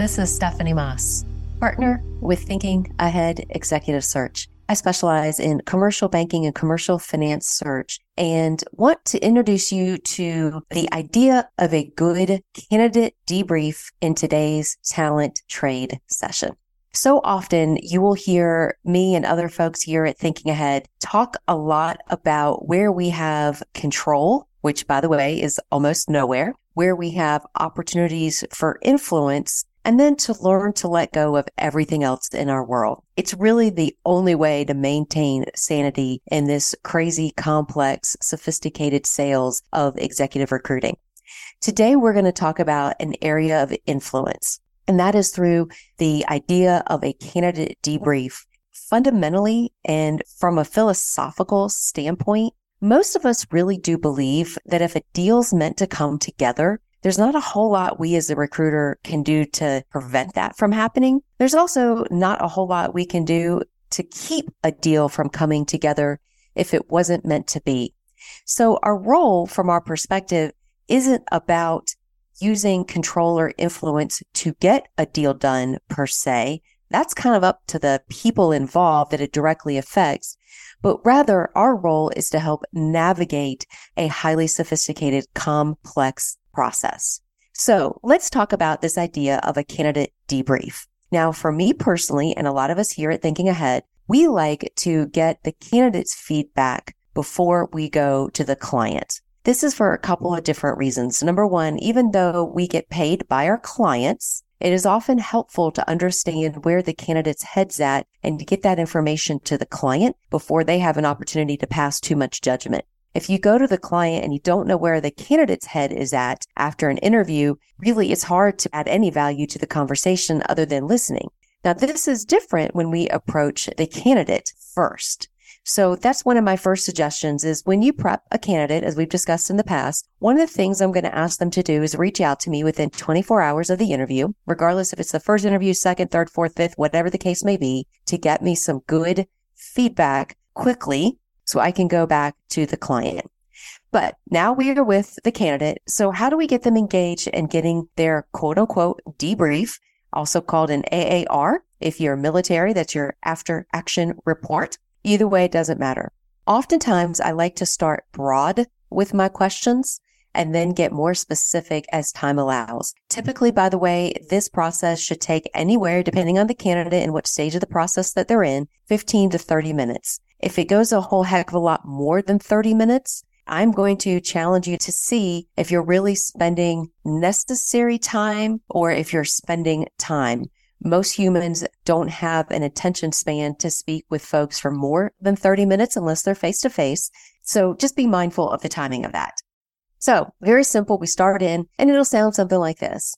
This is Stephanie Moss, partner with Thinking Ahead Executive Search. I specialize in commercial banking and commercial finance search and want to introduce you to the idea of a good candidate debrief in today's talent trade session. So often you will hear me and other folks here at Thinking Ahead talk a lot about where we have control, which by the way is almost nowhere, where we have opportunities for influence and then to learn to let go of everything else in our world. It's really the only way to maintain sanity in this crazy, complex, sophisticated sales of executive recruiting. Today, we're going to talk about an area of influence, and that is through the idea of a candidate debrief. Fundamentally, and from a philosophical standpoint, most of us really do believe that if a deal's meant to come together, there's not a whole lot we as a recruiter can do to prevent that from happening. There's also not a whole lot we can do to keep a deal from coming together if it wasn't meant to be. So our role from our perspective isn't about using control or influence to get a deal done per se. That's kind of up to the people involved that it directly affects. But rather our role is to help navigate a highly sophisticated, complex process. So let's talk about this idea of a candidate debrief. Now, for me personally, and a lot of us here at Thinking Ahead, we like to get the candidate's feedback before we go to the client. This is for a couple of different reasons. Number one, even though we get paid by our clients, it is often helpful to understand where the candidate's head's at and to get that information to the client before they have an opportunity to pass too much judgment. If you go to the client and you don't know where the candidate's head is at after an interview, really it's hard to add any value to the conversation other than listening. Now, this is different when we approach the candidate first. So that's one of my first suggestions is when you prep a candidate, as we've discussed in the past, one of the things I'm going to ask them to do is reach out to me within 24 hours of the interview, regardless if it's the first interview, second, third, fourth, fifth, whatever the case may be, to get me some good feedback quickly so I can go back to the client. But now we are with the candidate. So how do we get them engaged in getting their quote unquote debrief, also called an AAR? If you're military, that's your after action report. Either way, it doesn't matter. Oftentimes I like to start broad with my questions and then get more specific as time allows. Typically, by the way, this process should take anywhere, depending on the candidate and what stage of the process that they're in, 15 to 30 minutes. If it goes a whole heck of a lot more than 30 minutes, I'm going to challenge you to see if you're really spending necessary time or if you're spending time. Most humans don't have an attention span to speak with folks for more than 30 minutes unless they're face to face. So just be mindful of the timing of that. So very simple. We start in and it'll sound something like this.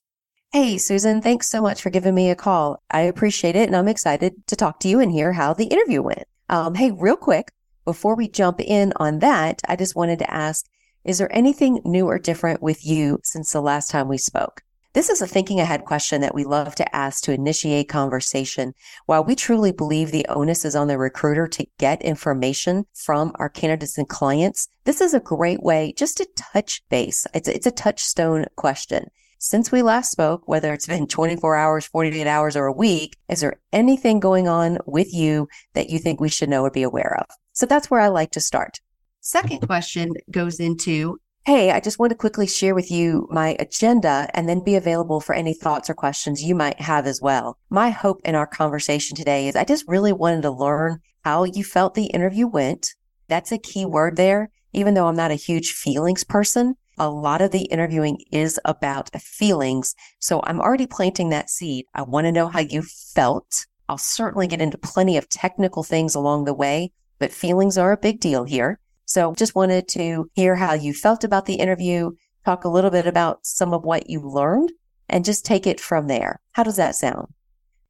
Hey, Susan, thanks so much for giving me a call. I appreciate it. And I'm excited to talk to you and hear how the interview went. Um, hey, real quick, before we jump in on that, I just wanted to ask, is there anything new or different with you since the last time we spoke? This is a thinking ahead question that we love to ask to initiate conversation. While we truly believe the onus is on the recruiter to get information from our candidates and clients, this is a great way just to touch base. It's, it's a touchstone question since we last spoke, whether it's been 24 hours, 48 hours, or a week, is there anything going on with you that you think we should know or be aware of? So that's where I like to start. Second question goes into Hey, I just want to quickly share with you my agenda and then be available for any thoughts or questions you might have as well. My hope in our conversation today is I just really wanted to learn how you felt the interview went. That's a key word there. Even though I'm not a huge feelings person, a lot of the interviewing is about feelings. So I'm already planting that seed. I want to know how you felt. I'll certainly get into plenty of technical things along the way, but feelings are a big deal here. So just wanted to hear how you felt about the interview, talk a little bit about some of what you learned and just take it from there. How does that sound?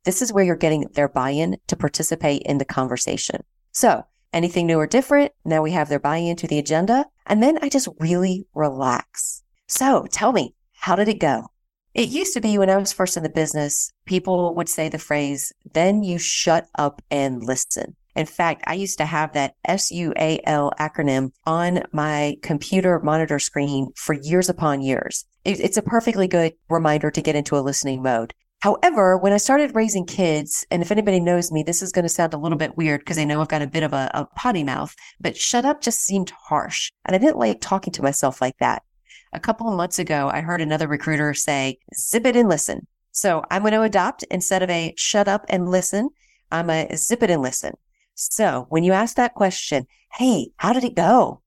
This is where you're getting their buy-in to participate in the conversation. So anything new or different. Now we have their buy in to the agenda. And then I just really relax. So tell me, how did it go? It used to be when I was first in the business, people would say the phrase, then you shut up and listen. In fact, I used to have that SUAL acronym on my computer monitor screen for years upon years. It's a perfectly good reminder to get into a listening mode. However, when I started raising kids, and if anybody knows me, this is going to sound a little bit weird because I know I've got a bit of a, a potty mouth, but shut up just seemed harsh. And I didn't like talking to myself like that. A couple of months ago, I heard another recruiter say, zip it and listen. So I'm going to adopt instead of a shut up and listen, I'm a zip it and listen. So when you ask that question, hey, how did it go?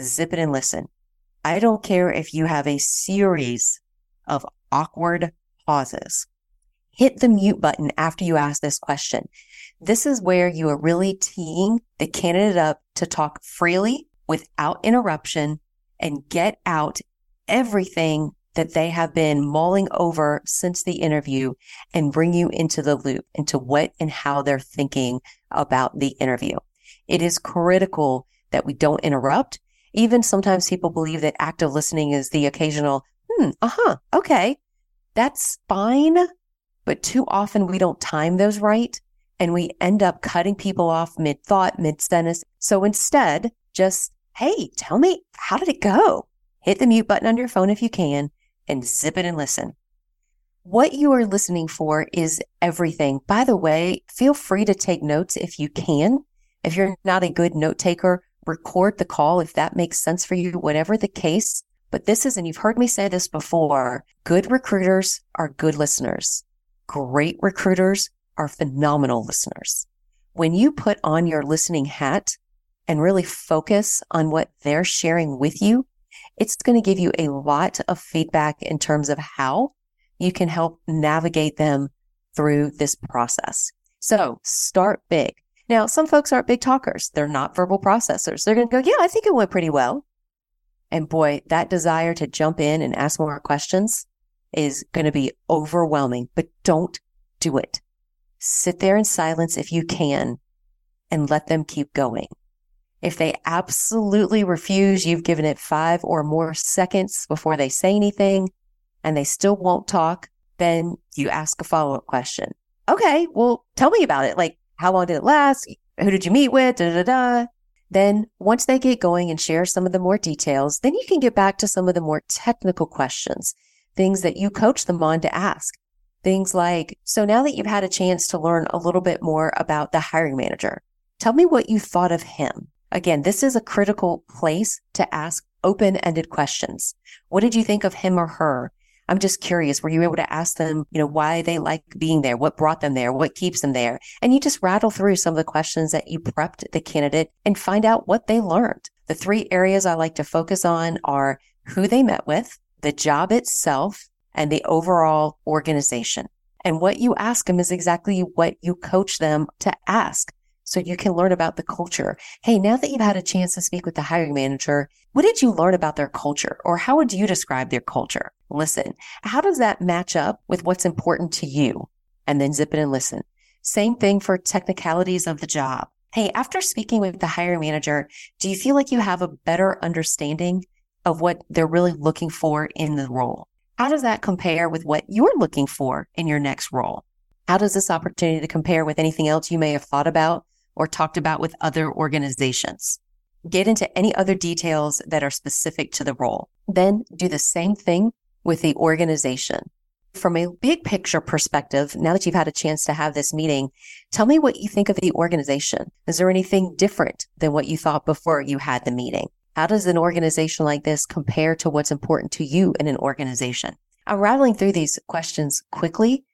Zip it and listen. I don't care if you have a series of awkward pauses hit the mute button after you ask this question. This is where you are really teeing the candidate up to talk freely without interruption and get out everything that they have been mulling over since the interview and bring you into the loop into what and how they're thinking about the interview. It is critical that we don't interrupt. Even sometimes people believe that active listening is the occasional, hmm, uh huh, okay, that's fine. But too often we don't time those right and we end up cutting people off mid thought, mid sentence. So instead, just, Hey, tell me, how did it go? Hit the mute button on your phone if you can and zip it and listen. What you are listening for is everything. By the way, feel free to take notes if you can. If you're not a good note taker, record the call if that makes sense for you, whatever the case. But this is, and you've heard me say this before, good recruiters are good listeners. Great recruiters are phenomenal listeners. When you put on your listening hat and really focus on what they're sharing with you, it's going to give you a lot of feedback in terms of how you can help navigate them through this process. So start big. Now, some folks aren't big talkers. They're not verbal processors. They're going to go, yeah, I think it went pretty well. And boy, that desire to jump in and ask more questions is going to be overwhelming, but don't do it. Sit there in silence if you can and let them keep going. If they absolutely refuse, you've given it five or more seconds before they say anything and they still won't talk, then you ask a follow up question. Okay, well, tell me about it. Like, how long did it last? Who did you meet with? Da, da, da. Then once they get going and share some of the more details, then you can get back to some of the more technical questions things that you coach them on to ask. Things like, so now that you've had a chance to learn a little bit more about the hiring manager, tell me what you thought of him. Again, this is a critical place to ask open ended questions. What did you think of him or her? I'm just curious. Were you able to ask them, you know, why they like being there? What brought them there? What keeps them there? And you just rattle through some of the questions that you prepped the candidate and find out what they learned. The three areas I like to focus on are who they met with, the job itself and the overall organization. And what you ask them is exactly what you coach them to ask. So you can learn about the culture. Hey, now that you've had a chance to speak with the hiring manager, what did you learn about their culture? Or how would you describe their culture? Listen, how does that match up with what's important to you? And then zip it and listen. Same thing for technicalities of the job. Hey, after speaking with the hiring manager, do you feel like you have a better understanding of what they're really looking for in the role. How does that compare with what you're looking for in your next role? How does this opportunity to compare with anything else you may have thought about or talked about with other organizations? Get into any other details that are specific to the role. Then do the same thing with the organization. From a big picture perspective, now that you've had a chance to have this meeting, tell me what you think of the organization. Is there anything different than what you thought before you had the meeting? How does an organization like this compare to what's important to you in an organization? I'm rattling through these questions quickly,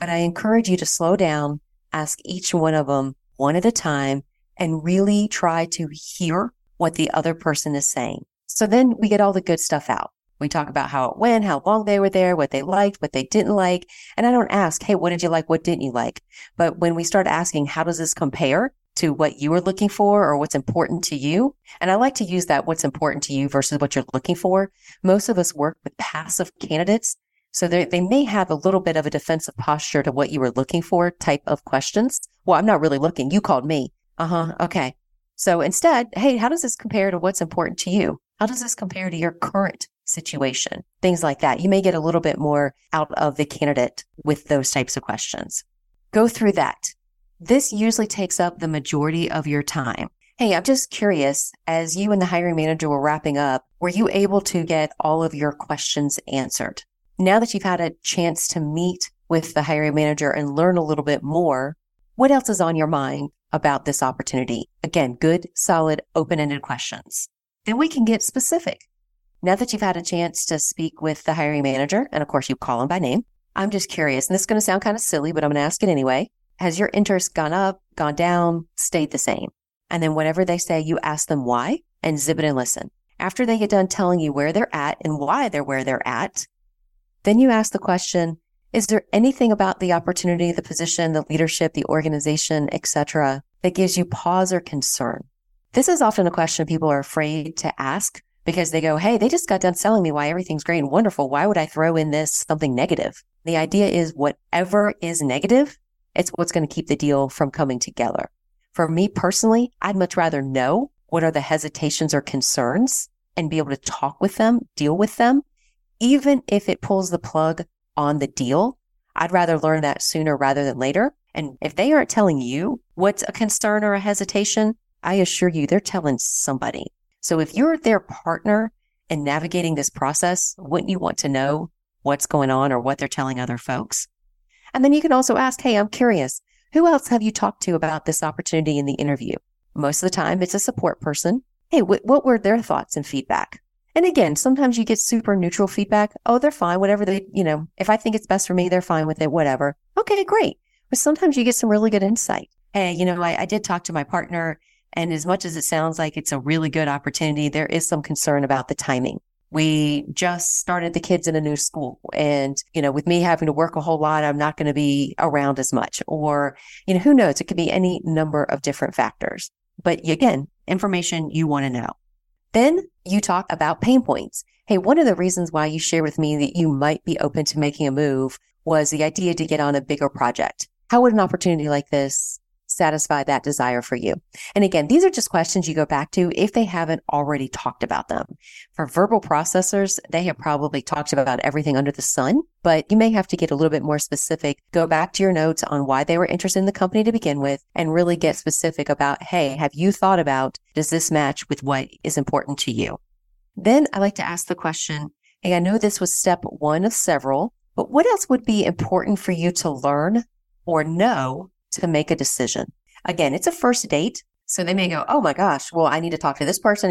but I encourage you to slow down, ask each one of them one at a time, and really try to hear what the other person is saying. So then we get all the good stuff out. We talk about how it went, how long they were there, what they liked, what they didn't like. And I don't ask, Hey, what did you like? What didn't you like? But when we start asking, how does this compare? To what you are looking for or what's important to you. And I like to use that what's important to you versus what you're looking for. Most of us work with passive candidates. So they may have a little bit of a defensive posture to what you were looking for type of questions. Well, I'm not really looking. You called me. Uh huh. Okay. So instead, hey, how does this compare to what's important to you? How does this compare to your current situation? Things like that. You may get a little bit more out of the candidate with those types of questions. Go through that. This usually takes up the majority of your time. Hey, I'm just curious, as you and the hiring manager were wrapping up, were you able to get all of your questions answered? Now that you've had a chance to meet with the hiring manager and learn a little bit more, what else is on your mind about this opportunity? Again, good, solid, open ended questions. Then we can get specific. Now that you've had a chance to speak with the hiring manager, and of course you call them by name, I'm just curious, and this is going to sound kind of silly, but I'm going to ask it anyway. Has your interest gone up, gone down, stayed the same? And then whatever they say, you ask them why and zip it and listen. After they get done telling you where they're at and why they're where they're at, then you ask the question, is there anything about the opportunity, the position, the leadership, the organization, etc., that gives you pause or concern? This is often a question people are afraid to ask because they go, Hey, they just got done selling me why everything's great and wonderful. Why would I throw in this something negative? The idea is whatever is negative, it's what's going to keep the deal from coming together. For me personally, I'd much rather know what are the hesitations or concerns and be able to talk with them, deal with them, even if it pulls the plug on the deal. I'd rather learn that sooner rather than later. And if they aren't telling you what's a concern or a hesitation, I assure you they're telling somebody. So if you're their partner in navigating this process, wouldn't you want to know what's going on or what they're telling other folks? And then you can also ask, Hey, I'm curious. Who else have you talked to about this opportunity in the interview? Most of the time, it's a support person. Hey, wh- what were their thoughts and feedback? And again, sometimes you get super neutral feedback. Oh, they're fine. Whatever they, you know, if I think it's best for me, they're fine with it, whatever. Okay, great. But sometimes you get some really good insight. Hey, you know, I, I did talk to my partner and as much as it sounds like it's a really good opportunity, there is some concern about the timing. We just started the kids in a new school. And, you know, with me having to work a whole lot, I'm not going to be around as much. Or, you know, who knows? It could be any number of different factors. But again, information you want to know. Then you talk about pain points. Hey, one of the reasons why you shared with me that you might be open to making a move was the idea to get on a bigger project. How would an opportunity like this satisfy that desire for you? And again, these are just questions you go back to if they haven't already talked about them. For verbal processors, they have probably talked about everything under the sun, but you may have to get a little bit more specific. Go back to your notes on why they were interested in the company to begin with and really get specific about, Hey, have you thought about, does this match with what is important to you? Then I like to ask the question, Hey, I know this was step one of several, but what else would be important for you to learn or know to make a decision. Again, it's a first date. So they may go, Oh my gosh, well, I need to talk to this person.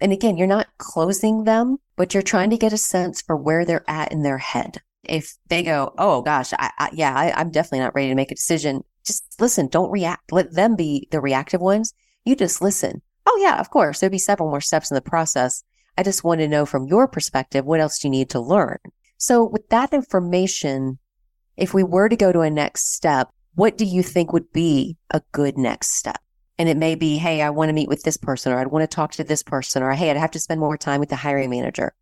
And again, you're not closing them, but you're trying to get a sense for where they're at in their head. If they go, Oh gosh, I, I yeah, I, I'm definitely not ready to make a decision. Just listen. Don't react. Let them be the reactive ones. You just listen. Oh yeah, of course. There'd be several more steps in the process. I just want to know from your perspective, what else do you need to learn? So with that information, if we were to go to a next step, what do you think would be a good next step? And it may be, Hey, I want to meet with this person or I'd want to talk to this person or Hey, I'd have to spend more time with the hiring manager.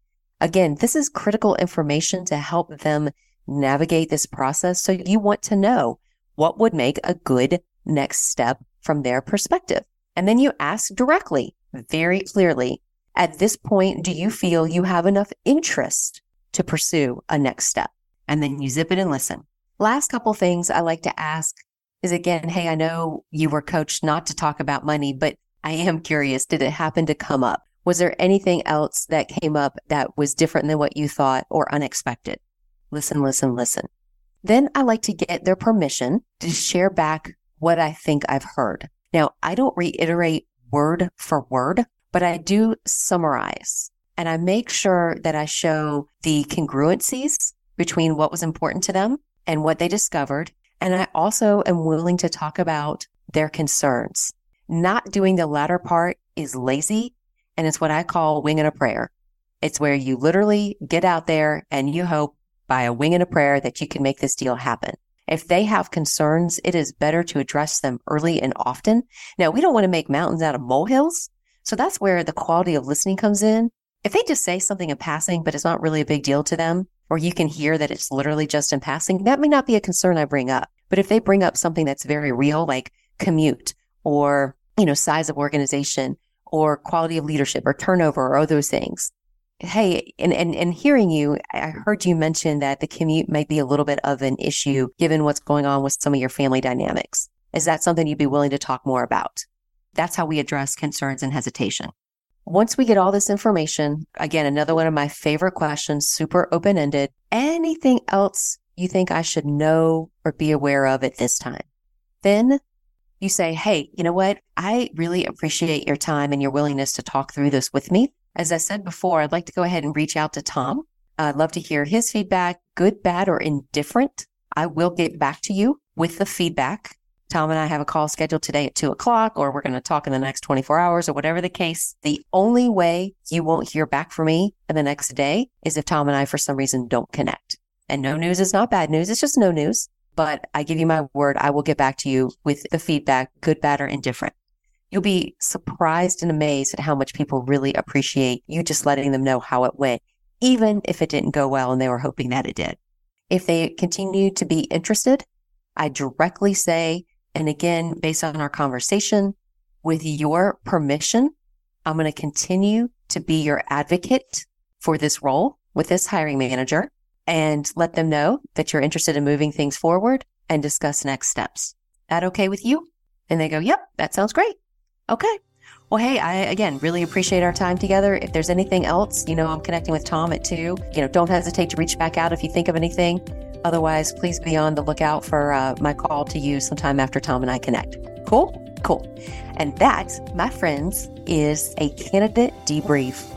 Again, this is critical information to help them navigate this process. So you want to know what would make a good next step from their perspective. And then you ask directly, very clearly, at this point, do you feel you have enough interest to pursue a next step? And then you zip it and listen. Last couple things I like to ask is again, hey, I know you were coached not to talk about money, but I am curious, did it happen to come up? Was there anything else that came up that was different than what you thought or unexpected? Listen, listen, listen. Then I like to get their permission to share back what I think I've heard. Now, I don't reiterate word for word, but I do summarize and I make sure that I show the congruencies between what was important to them and what they discovered. And I also am willing to talk about their concerns. Not doing the latter part is lazy. And it's what I call wing and a prayer. It's where you literally get out there and you hope by a wing and a prayer that you can make this deal happen. If they have concerns, it is better to address them early and often. Now, we don't want to make mountains out of molehills. So that's where the quality of listening comes in. If they just say something in passing, but it's not really a big deal to them, or you can hear that it's literally just in passing, that may not be a concern I bring up. But if they bring up something that's very real, like commute or, you know, size of organization or quality of leadership or turnover or all those things. Hey, and, and, and hearing you, I heard you mention that the commute might be a little bit of an issue given what's going on with some of your family dynamics. Is that something you'd be willing to talk more about? That's how we address concerns and hesitation. Once we get all this information, again, another one of my favorite questions, super open ended. Anything else you think I should know or be aware of at this time? Then you say, Hey, you know what? I really appreciate your time and your willingness to talk through this with me. As I said before, I'd like to go ahead and reach out to Tom. I'd love to hear his feedback, good, bad, or indifferent. I will get back to you with the feedback. Tom and I have a call scheduled today at two o'clock, or we're going to talk in the next 24 hours or whatever the case. The only way you won't hear back from me in the next day is if Tom and I, for some reason, don't connect. And no news is not bad news. It's just no news. But I give you my word, I will get back to you with the feedback, good, bad, or indifferent. You'll be surprised and amazed at how much people really appreciate you just letting them know how it went, even if it didn't go well and they were hoping that it did. If they continue to be interested, I directly say, and again, based on our conversation, with your permission, I'm going to continue to be your advocate for this role with this hiring manager and let them know that you're interested in moving things forward and discuss next steps. That okay with you? And they go, yep, that sounds great. Okay. Well, hey, I again really appreciate our time together. If there's anything else, you know, I'm connecting with Tom at two. You know, don't hesitate to reach back out if you think of anything. Otherwise, please be on the lookout for uh, my call to you sometime after Tom and I connect. Cool? Cool. And that, my friends, is a candidate debrief